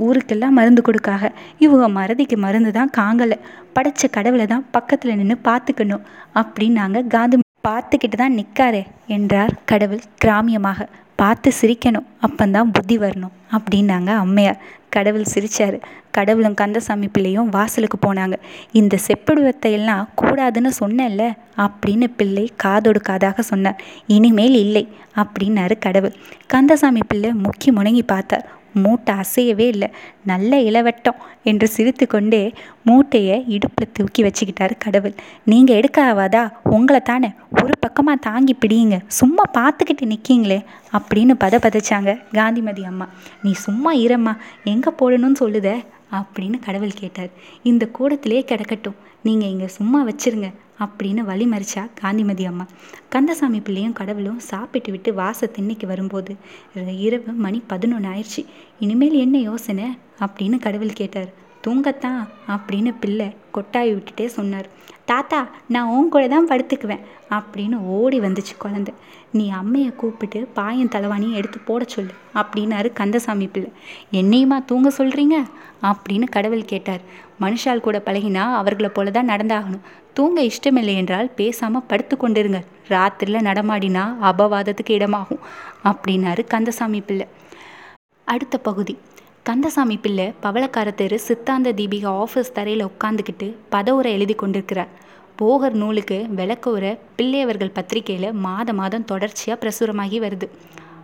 ஊருக்கெல்லாம் மருந்து கொடுக்காக. இவங்க மறதிக்கு மருந்து தான் காங்கலை. படைச்ச கடவுளை தான் பக்கத்தில் நின்று பார்த்துக்கணும். அப்படின்னாங்க காந்தி பார்த்துக்கிட்டு தான் நிற்காரே என்றார் கடவுள் கிராமியமாக. பார்த்து சிரிக்கணும். அப்பந்தான் புத்தி வரணும் அப்படின்னாங்க அம்மையார். கடவுள் சிரித்தார் கடவுளும் கந்தசாமி பிள்ளையும் வாசலுக்கு போனாங்க. இந்த செப்பிடுவத்தை எல்லாம் கூடாதுன்னு சொன்னேன்ல அப்படின்னு பிள்ளை காதோடு காதாக சொன்னார். இனிமேல் இல்லை அப்படின்னாரு கடவுள். கந்தசாமி பிள்ளை முக்கி முணங்கி பார்த்தார். மூட்டை அசையவே இல்லை. நல்ல இளவட்டம் என்று சிரித்து கொண்டே மூட்டையை இடுப்பில் தூக்கி வச்சுக்கிட்டார் கடவுள். நீங்கள் எடுக்காவாதா உங்களை தானே. ஒரு பக்கமாக தாங்கி பிடியுங்க. சும்மா பார்த்துக்கிட்டு நிற்கீங்களே அப்படின்னு பத பதைச்சாங்க காந்திமதி அம்மா. நீ சும்மா இரம்மா. எங்கே போடணும்னு சொல்லுத? அப்படின்னு கடவுள் கேட்டார். இந்த கூடத்திலே கிடக்கட்டும். நீங்கள் இங்கே சும்மா வச்சுருங்க. அப்படின்னு வழி மறிச்சா காந்திமதி அம்மா. கந்தசாமி பிள்ளையும் கடவுளும் சாப்பிட்டு விட்டு வாச திண்ணைக்கு வரும்போது இரவு மணி பதினொன்று ஆயிடுச்சு. இனிமேல் என்ன யோசனை? அப்படின்னு கடவுள் கேட்டார். தூங்கத்தான் அப்படின்னு பிள்ளை கொட்டாய் விட்டுட்டே சொன்னார். தாத்தா நான் உன் கூட தான் படுத்துக்குவேன் அப்படின்னு ஓடி வந்துச்சு குழந்த. நீ அம்மையை கூப்பிட்டு பாயன் தலைவாணியை எடுத்து போட சொல்லு அப்படின்னாரு கந்தசாமி பிள்ளை. என்னையுமா தூங்க சொல்கிறீங்க அப்படின்னு கடவுள் கேட்டார். மனுஷால் கூட பழகினா அவர்களை போல தான் நடந்தாகணும். தூங்க இஷ்டமில்லை என்றால் பேசாமல் படுத்து கொண்டிருங்க. ராத்திரியில் நடமாடினா அபவாதத்துக்கு இடமாகும் அப்படின்னாரு கந்தசாமி பிள்ளை. அடுத்த பகுதி. கந்தசாமி பிள்ளை பவளக்கார தெரு சித்தாந்த தீபிகா ஆஃபீஸ் தரையில் உட்காந்துக்கிட்டு பதவுரை எழுதி கொண்டிருக்கிறார். போகர் நூலுக்கு விளக்க உரை பிள்ளையவர்கள் பத்திரிகையில் மாத மாதம் தொடர்ச்சியாக பிரசுரமாகி வருது.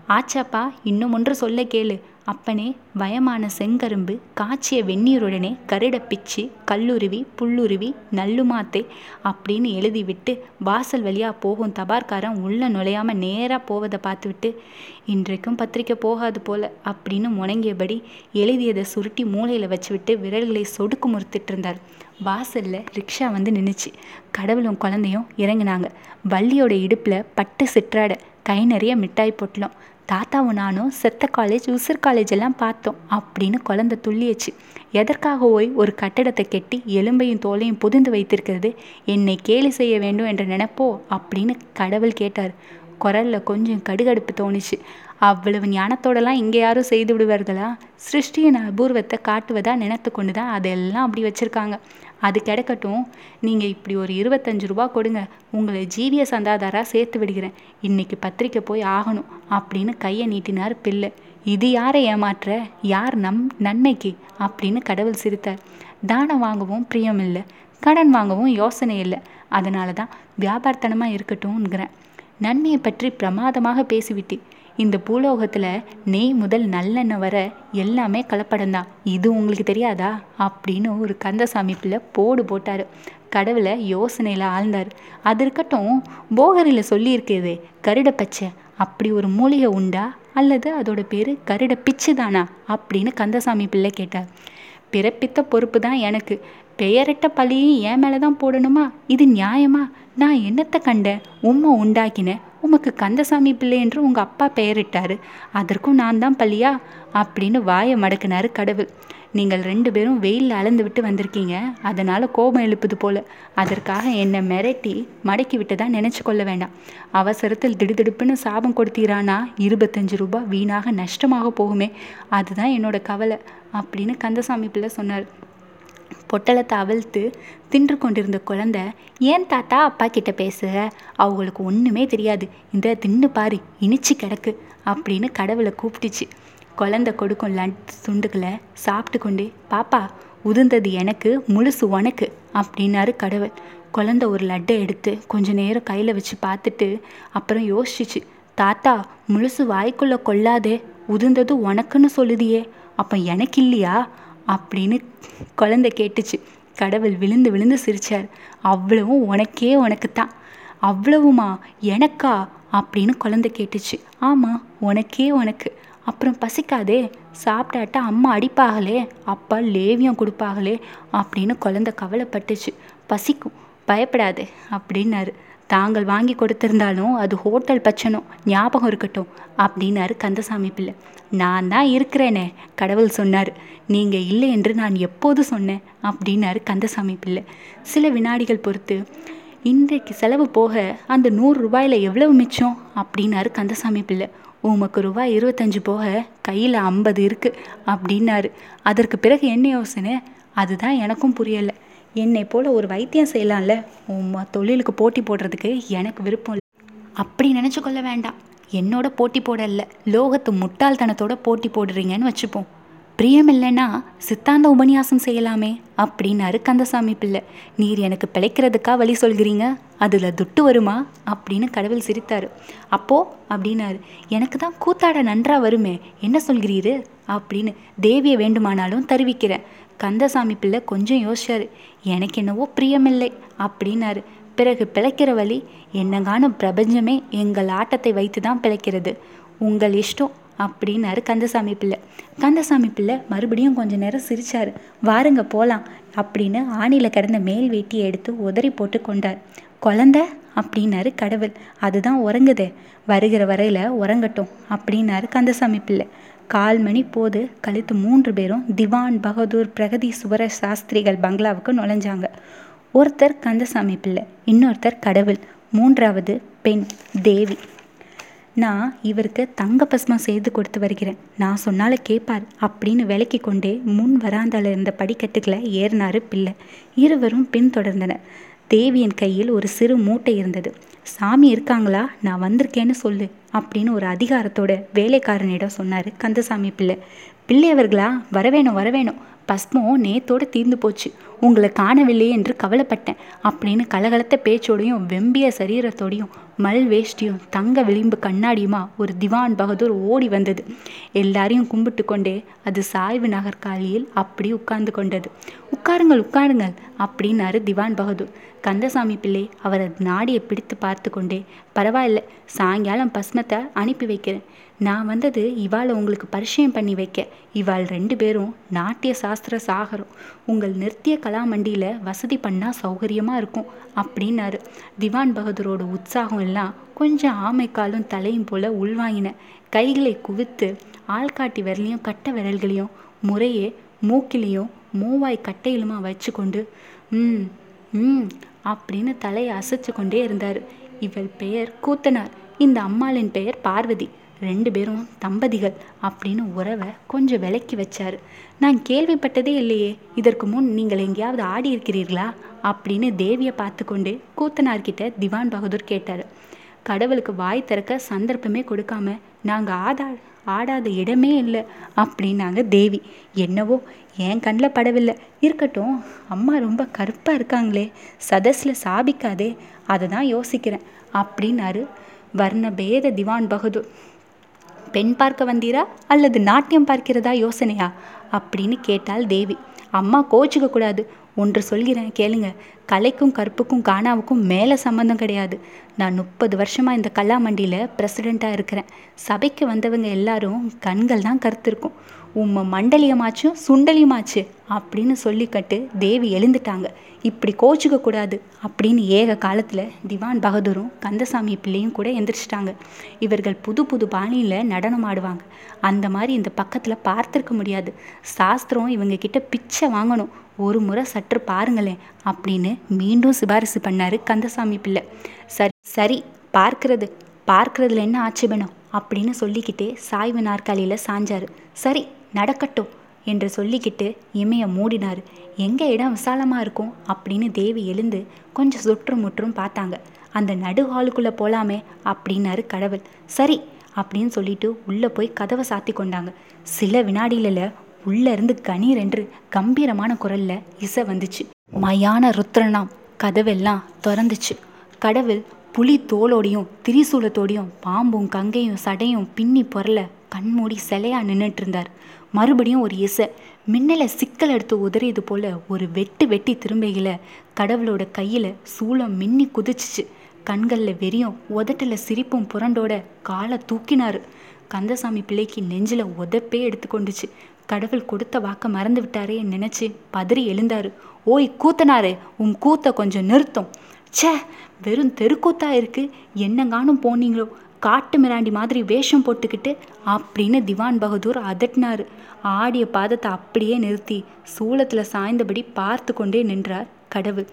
ஆச்சாப்பா இன்னும் ஒன்று சொல்ல கேளு. அப்பனே வயமான செங்கரும்பு காய்ச்சிய வெந்நீருடனே கருடப்பிச்சு கல்லுருவி புல்லுருவி நல்லுமாத்தே அப்படின்னு எழுதிவிட்டு வாசல் வழியாக போகும் தபார்காரன் உள்ளே நுழையாமல் நேராக போவதை பார்த்துவிட்டு இன்றைக்கும் பத்திரிக்கை போகாது போல அப்படின்னு முணங்கியபடி எழுதியதை சுருட்டி மூளையில் வச்சுவிட்டு விரல்களை சொடுக்கு முறுத்துட்டு இருந்தார். வாசலில் ரிக்ஷா வந்து நின்றுச்சு கடவுளும் குழந்தையும் இறங்கினாங்க. வள்ளியோட இடுப்பில் பட்டு சிற்றாட கை நிறைய மிட்டாய் பொட்டலம். தாத்தாவும் நானும் செத்த காலேஜ் உசிர் காலேஜ் எல்லாம் பார்த்தோம் அப்படின்னு குழந்த துள்ளியச்சு எதற்காக போய் ஒரு கட்டடத்தை கெட்டி எலும்பையும் தோலையும் புதிந்து வைத்திருக்கிறது? என்னை கேலி செய்ய வேண்டும் என்ற நினைப்போ? அப்படின்னு கடவுள் கேட்டார். குரலில் கொஞ்சம் கடுகடுப்பு தோணுச்சு. அவ்வளவு ஞானத்தோடலாம் இங்கே யாரும் செய்து விடுவார்களா? சிருஷ்டியின் அபூர்வத்தை காட்டுவதா நினைத்து கொண்டு தான் அதெல்லாம் அப்படி வச்சுருக்காங்க. அது கிடக்கட்டும். நீங்கள் இப்படி ஒரு இருபத்தஞ்சு ரூபா கொடுங்க. உங்களை ஜீவிய சந்தாதாராக சேர்த்து விடுகிறேன். இன்னைக்கு பத்திரிக்கை போய் ஆகணும் அப்படின்னு கையை நீட்டினார் பிள்ளை. இது யாரை ஏமாற்ற? யார் நம் நன்மைக்கு? அப்படின்னு கடவுள் சிரித்தார். தானம் வாங்கவும் பிரியம் இல்லை. கடன் வாங்கவும் யோசனை இல்லை. அதனால தான் வியாபாரத்தனமாக இருக்கட்டும்ங்கிறேன். நன்மையை பற்றி பிரமாதமாக பேசிவிட்டு இந்த பூலோகத்தில் நெய் முதல் நல்லெண்ணெய் வர எல்லாமே கலப்படம்தான். இது உங்களுக்கு தெரியாதா? அப்படின்னு ஒரு கந்தசாமி பிள்ளை போடு போட்டார். கடவுளை யோசனையில் ஆழ்ந்தார். அது இருக்கட்டும் போகரில் சொல்லியிருக்கிறது கருட பச்சை. அப்படி ஒரு மூலிகை உண்டா? அல்லது அதோட பேர் கருட பிச்சு தானா? அப்படின்னு கந்தசாமி பிள்ளை கேட்டார். பிறப்பித்த பொறுப்பு தான் எனக்கு. பெயரிட்ட பழியும் என் மேலே தான் போடணுமா? இது நியாயமா? நான் என்னத்தை கண்டேன்? உம்மை உண்டாக்கினேன் உமக்கு கந்தசாமி பிள்ளை என்று உங்கள் அப்பா பெயரிட்டாரு. அதற்கும் நான் தான் பள்ளியா அப்படின்னு வாயை மடக்கினார் கடவுள். நீங்கள் ரெண்டு பேரும் வெயிலில் அளந்து விட்டு வந்திருக்கீங்க. அதனால் கோபம் எழுப்புது போல. அதற்காக என்னை மிரட்டி மடக்கி விட்டதா நினச்சி கொள்ள வேண்டாம். அவசரத்தில் திடுதிடுப்புன்னு சாபம் கொடுத்தீரானா? இருபத்தஞ்சு ரூபாய் வீணாக நஷ்டமாக போகுமே. அதுதான் என்னோட கவலை அப்படின்னு கந்தசாமி பிள்ளை சொன்னார். பொட்டலத்தை அவிழ்த்து தின்று கொண்டிருந்த குழந்தை ஏன் தாத்தா அப்பா கிட்ட பேசுக அவங்களுக்கு ஒன்றுமே தெரியாது. இந்த தின்னு பாரு இனிச்சு கிடக்கு அப்படின்னு கடவுளை கூப்பிட்டுச்சு. குழந்தை கொடுக்கும் லட்டு துண்டுகளை சாப்பிட்டு கொண்டு பாப்பா உதிர்ந்தது எனக்கு முழுசு உனக்கு அப்படின்னாரு கடவுள். குழந்தை ஒரு லட்டை எடுத்து கொஞ்ச நேரம் கையில் வச்சு பார்த்துட்டு அப்புறம் யோசிச்சிச்சு. தாத்தா முழுசு வாய்க்குள்ளே கொள்ளாதே உதிர்ந்தது உனக்குன்னு சொல்லுதியே அப்போ எனக்கு இல்லையா? அப்படின்னு குழந்தை கேட்டுச்சு. கடவுள் விழுந்து விழுந்து சிரிச்சார். அவ்வளவும் உனக்கே உனக்கு தான் அவ்வளவுமா? எனக்கா? அப்படின்னு குழந்தை கேட்டுச்சு. ஆமாம் உனக்கே உனக்கு. அப்புறம் பசிக்காதே சாப்பிட்டாட்டா அம்மா அடிப்பாகலே அப்பா லேவியம் கொடுப்பாகலே அப்படின்னு குழந்தை கவலைப்பட்டுச்சு. பசிக்கும் பயப்படாதே அப்படின்னாரு. தாங்கள் வாங்கி கொடுத்திருந்தாலும் அது ஹோட்டல் பச்சனும் ஞாபகம் இருக்கட்டும் அப்படின்னாரு கந்தசாமி பிள்ளை. நான் தான் இருக்கிறேனே கடவுள் சொன்னார். நீங்கள் இல்லை என்று நான் எப்போது சொன்னேன் அப்படின்னாரு கந்தசாமி பிள்ளை. சில வினாடிகள் பொறுத்து இன்றைக்கு செலவு போக அந்த நூறு ரூபாயில் எவ்வளவு மிச்சம்? அப்படின்னாரு கந்தசாமி பிள்ளை. உமக்கு ரூபாய் இருபத்தஞ்சு போக கையில் ஐம்பது இருக்குது அப்படின்னாரு. அதற்கு பிறகு என்ன யோசனை? அதுதான் எனக்கும் புரியலை. என்னை போல் ஒரு வைத்தியம் செய்யலாம்ல? உம்மா தொழிலுக்கு போட்டி போடுறதுக்கு எனக்கு விருப்பம் இல்லை. அப்படி நினச்சி கொள்ள வேண்டாம். என்னோட போட்டி போடல லோகத்து முட்டாள்தனத்தோட போட்டி போடுறீங்கன்னு வச்சுப்போம். பிரியம் இல்லைன்னா சித்தாந்த உபன்யாசம் செய்யலாமே அப்படின்னாரு கந்தசாமி பிள்ளை. நீர் எனக்கு பிழைக்கிறதுக்கா வழி சொல்கிறீங்க? அதில் துட்டு வருமா? அப்படின்னு கடவுள் சிரித்தார். அப்போ அப்படின்னாரு. எனக்கு தான் கூத்தாட நன்றாக வருமே. என்ன சொல்கிறீரு? அப்படின்னு தேவியை வேண்டுமானாலும் தருவிக்கிறேன். கந்தசாமி பிள்ளை கொஞ்சம் யோசிச்சாரு. எனக்கு என்னவோ பிரியமில்லை அப்படின்னாரு. பிறகு பிழைக்கிற வழி என்னங்கான பிரபஞ்சமே எங்கள் ஆட்டத்தை வைத்து தான் பிழைக்கிறது. உங்கள் இஷ்டம் அப்படின்னாரு கந்தசாமி பிள்ளை. கந்தசாமி பிள்ளை மறுபடியும் கொஞ்ச நேரம் சிரிச்சாரு. வாருங்க போகலாம் அப்படின்னு ஆணியில் கிடந்த மேல் வேட்டியை எடுத்து உதறி போட்டு கொண்டார். குழந்த அப்படின்னாரு கடவுள். அதுதான் உறங்குதே வருகிற வரையில் உறங்கட்டும் அப்படின்னாரு கந்தசாமி பிள்ளை. கால் மணி போது கழித்து மூன்று பேரும் திவான் பகதூர் பிரகதீஸ்வர சாஸ்திரிகள் பங்களாவுக்கு நுழைஞ்சாங்க. ஒருத்தர் கந்தசாமி பிள்ளை இன்னொருத்தர் கடவுள் மூன்றாவது பெண் தேவி. நான் இவருக்கு தங்க பஸ்மம் செய்து கொடுத்து வருகிறேன். நான் சொன்னால கேட்பார் அப்படின்னு விலக்கி கொண்டே முன் வராந்தால இருந்த படிக்கட்டுகளை ஏறினாரு பிள்ளை. இருவரும் பின்தொடர்ந்தனர். தேவியின் கையில் ஒரு சிறு மூட்டை இருந்தது. சாமி இருக்காங்களா? நான் வந்திருக்கேன்னு சொல்லு அப்படின்னு ஒரு அதிகாரத்தோட வேலைக்காரனிடம் சொன்னார் கந்தசாமி பிள்ளை. பிள்ளை அவர்களா? வரவேணும் வரவேணும். பஸ்மம் நேத்தோடு தீர்ந்து போச்சு. உங்களை காணவில்லையே என்று கவலைப்பட்டேன் அப்படின்னு கலகலத்த பேச்சோடையும் வெம்பிய சரீரத்தோடையும் மல் வேஷ்டியும் தங்க விளிம்பு கண்ணாடியுமா ஒரு திவான் பகதூர் ஓடி வந்தது. எல்லாரையும் கும்பிட்டு கொண்டே அது சாய்வு நகர்காலியில் அப்படி உட்கார்ந்து கொண்டது. உட்காருங்கள் உட்காருங்கள் அப்படின்னாரு திவான் பகதூர். கந்தசாமி பிள்ளை அவரை நாடியை பிடித்து பார்த்து கொண்டே பரவாயில்ல சாயங்காலம் பஸ்மத்தை அனுப்பி வைக்கிறேன். நான் வந்தது இவாளை உங்களுக்கு பரிச்சயம் பண்ணி வைக்க. இவாள் ரெண்டு பேரும் நாட்டிய சாஸ்திர சாகரம். உங்கள் நிறுத்திய கலாமண்டியில் வசதி பண்ணால் சௌகரியமாக இருக்கும் அப்படின்னாரு. திவான் பகதூரோட உற்சாகம் எல்லாம் கொஞ்சம் ஆமைக்காலும் தலையும் போல உள்வாங்கின. கைகளை குவித்து ஆள்காட்டி விரலையும் கட்ட விரல்களையும் முறையே மூக்கிலையும் மூவாய் கட்டையிலுமா வச்சு கொண்டு ம் ம் அப்படின்னு தலையை அசைச்சு கொண்டே இருந்தார். இவள் பெயர் கூத்தனார். இந்த அம்மாளின் பெயர் பார்வதி. ரெண்டு பேரும் தம்பதிகள் அப்படின்னு உறவை கொஞ்சம் விலக்கி வச்சார். நான் கேள்விப்பட்டதே இல்லையே இதற்கு முன் நீங்கள் எங்கேயாவது ஆடி இருக்கிறீர்களா? அப்படின்னு தேவியை பார்த்து கொண்டு கூத்தனார்கிட்ட திவான் பகதூர் கேட்டார். கடவுளுக்கு வாய் திறக்க சந்தர்ப்பமே கொடுக்காம நாங்கள் ஆடா ஆடாத இடமே இல்லை அப்படின்னாங்க தேவி. என்னவோ என் கண்ணில் படவில்லை. இருக்கட்டும் அம்மா ரொம்ப கருப்பாக இருக்காங்களே சதஸில் சாபிக்காதே அதை தான் யோசிக்கிறேன் அப்படின்னாரு வர்ண பேத திவான் பகதூர். பெண் பார்க்க வந்தீரா அல்லது நாட்டியம் பார்க்கிறதா யோசனையா? அப்படின்னு கேட்டாள் தேவி. அம்மா கோச்சுக்க கூடாது. ஒன்று சொல்கிறேன் கேளுங்க. கலைக்கும் கற்புக்கும் காணாவுக்கும் மேலே சம்மந்தம் கிடையாது. நான் முப்பது வருஷமாக இந்த கல்லாமண்டியில் பிரசிடெண்ட்டாக இருக்கிறேன். சபைக்கு வந்தவங்க எல்லாரும் கண்கள் தான் கருத்திருக்கும். உம்ம மண்டலியமாச்சும் சுண்டலியமாச்சு அப்படின்னு சொல்லிக்கட்டு தேவி எழுந்துட்டாங்க. இப்படி கோச்சுக்க கூடாது அப்படின்னு ஏக காலத்தில் திவான் பகதூரும் கந்தசாமி பிள்ளையும் கூட எந்திரிச்சிட்டாங்க. இவர்கள் புது புது பாணியில் நடனம் ஆடுவாங்க. அந்த மாதிரி இந்த பக்கத்தில் பார்த்துருக்க முடியாது. சாஸ்திரம் இவங்க கிட்ட பிச்சை வாங்கணும். ஒரு முறை சற்று பாருங்களேன் அப்படின்னு மீண்டும் சிபாரிசு பண்ணாரு கந்தசாமி பிள்ளை. சரி சரி பார்க்கிறது பார்க்கறதுல என்ன ஆட்சேபனம் அப்படின்னு சொல்லிக்கிட்டே சாய்வு நாற்காலியில் சாஞ்சாரு. சரி நடக்கட்டும் என்று சொல்லிக்கிட்டு இமையை மூடினார். எங்கே இடம் விசாலமாக இருக்கும் அப்படின்னு தேவி எழுந்து கொஞ்சம் சுற்றும் முற்றும் பார்த்தாங்க. அந்த நடு ஹாலுக்குள்ளே போகலாமே அப்படின்னாரு கடவுள். சரி அப்படின்னு சொல்லிட்டு உள்ளே போய் கதவை சாத்தி கொண்டாங்க. சில வினாடிகளில் உள்ளேருந்து கணீர் என்று கம்பீரமான குரல்ல இசை வந்துச்சு. மயான ருத்ரனாம் கதவெல்லாம் திறந்துச்சு. கடவுள் புலி தோலோடையும் திரிசூலத்தோடையும் பாம்பும் கங்கையும் சடையும் பின்னி பொருள கண்மூடி சிலையா நின்றுட்டு இருந்தார் மறுபடியும் ஒரு இசை. மின்னலை சிக்கல் எடுத்து உதறியது போல ஒரு வெட்டு வெட்டி திரும்பையில் கடவுளோட கையில் சூளம் மின்னி குதிச்சிச்சு. கண்களில் வெறியும் உதட்டில் சிரிப்பும் புரண்டோட காலை தூக்கினாரு. கந்தசாமி பிள்ளைக்கு நெஞ்சில் உதப்பே எடுத்துக்கொண்டுச்சு. கடவுள் கொடுத்த வாக்க மறந்து விட்டாரே நினைச்சு பதறி எழுந்தாரு. ஓய் கூத்தனாரே உன் கூத்த கொஞ்சம் நிறுத்தும். ச்சே வெறும் தெருக்கூத்தா இருக்கு. என்னங்கானும் போனீங்களோ? காட்டு மிராண்டி மாதிரி வேஷம் போட்டுக்கிட்டு அப்படின்னு திவான் பகதூர் அதட்டினார். ஆடிய பாதத்தை அப்படியே நிறுத்தி சூளத்தில் சாய்ந்தபடி பார்த்து கொண்டே நின்றார் கடவுள்.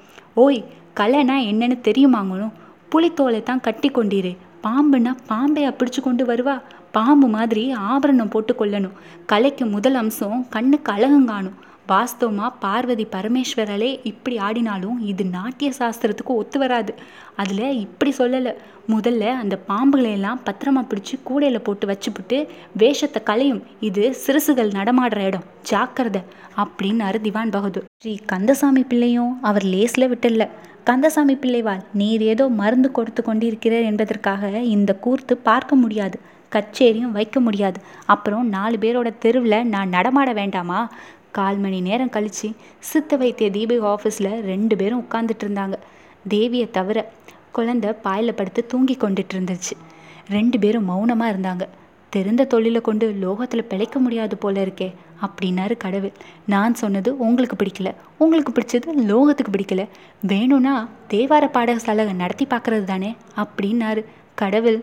ஓய் கலைனா என்னன்னு தெரியுமாங்கணும்? புலித்தோலை தான் கட்டி கொண்டீரே. பாம்புனா பாம்பையா பிடிச்சு கொண்டு வருவா? பாம்பு மாதிரி ஆபரணம் போட்டு கொள்ளணும். கலைக்கு முதல் அம்சம் கண்ணுக்கு அழகங்காணும் வாஸ்தவமாக பார்வதி பரமேஸ்வரலே இப்படி ஆடினாலும் இது நாட்டிய சாஸ்திரத்துக்கு ஒத்து வராது. அதில் இப்படி சொல்லலை. முதல்ல அந்த பாம்புகளையெல்லாம் பத்திரமா பிடிச்சி கூடையில் போட்டு வச்சுப்புட்டு வேஷத்தை கலையும் இது சிறுசுகள் நடமாடுற இடம். ஜாக்கிரதை அப்படின்னாரு திவான் பகதூர். ஸ்ரீ கந்தசாமி பிள்ளையும் அவர் லேஸில் விட்டுல கந்தசாமி பிள்ளைவாள் நீர் ஏதோ மருந்து கொடுத்து கொண்டிருக்கிறார் என்பதற்காக இந்த கூர்த்து பார்க்க முடியாது. கச்சேரியும் வைக்க முடியாது. அப்புறம் நாலு பேரோட தெருவில் நான் நடமாட வேண்டாமா? கால் மணி நேரம் கழித்து சித்த வைத்திய தீபிக ஆஃபீஸில் ரெண்டு பேரும் உட்காந்துட்டு இருந்தாங்க. தேவியை தவிர குழந்த பாயில் படுத்து தூங்கி கொண்டுட்டு இருந்துச்சு ரெண்டு பேரும் மௌனமாக இருந்தாங்க. தெரிந்த தொழிலை கொண்டு லோகத்தில் பிழைக்க முடியாது போல இருக்கே அப்படின்னாரு கடவுள். நான் சொன்னது உங்களுக்கு பிடிக்கல. உங்களுக்கு பிடிச்சது லோகத்துக்கு பிடிக்கல. வேணும்னா தேவார பாடசாலை நடத்தி பார்க்கறது தானே அப்படின்னாரு. கடவுள்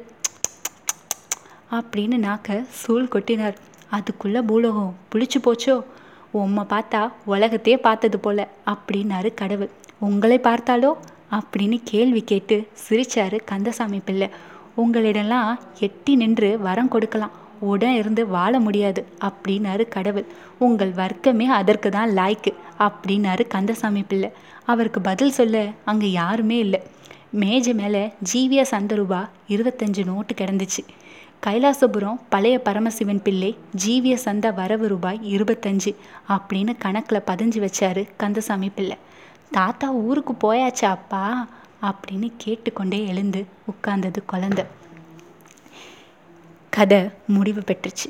அப்படின்னு நாக்க சூழ் கொட்டினார். அதுக்குள்ளே பூலோகம் புளிச்சு போச்சோ? உம்மை பார்த்தா உலகத்தையே பார்த்தது போல அப்படின்னாரு கடவுள். உங்களை பார்த்தாலோ? அப்படின்னு கேள்வி கேட்டு சிரிச்சாரு கந்தசாமி பிள்ளை. உங்களிடலாம் எட்டி நின்று வரம் கொடுக்கலாம். உடன் இருந்து வாழ முடியாது அப்படின்னாரு கடவுள். உங்கள் வர்க்கமே அதற்கு தான் லாய்க்கு அப்படின்னாரு கந்தசாமி பிள்ளை. அவருக்கு பதில் சொல்ல அங்கே யாருமே இல்லை. மேஜை மேலே ஜீவிய சந்தரூபா இருபத்தஞ்சு நோட்டு கிடந்துச்சு. கைலாசபுரம் பழைய பரமசிவன் பிள்ளை ஜீவிய சந்த வரவு ரூபாய் இருபத்தஞ்சு அப்படின்னு கணக்கில் பதிஞ்சு வச்சாரு கந்தசாமி பிள்ளை. தாத்தா ஊருக்கு போயாச்சா அப்பா? அப்படின்னு கேட்டுக்கொண்டே எழுந்து உட்கார்ந்தது குழந்த. கதை முடிவு பெற்றுச்சு.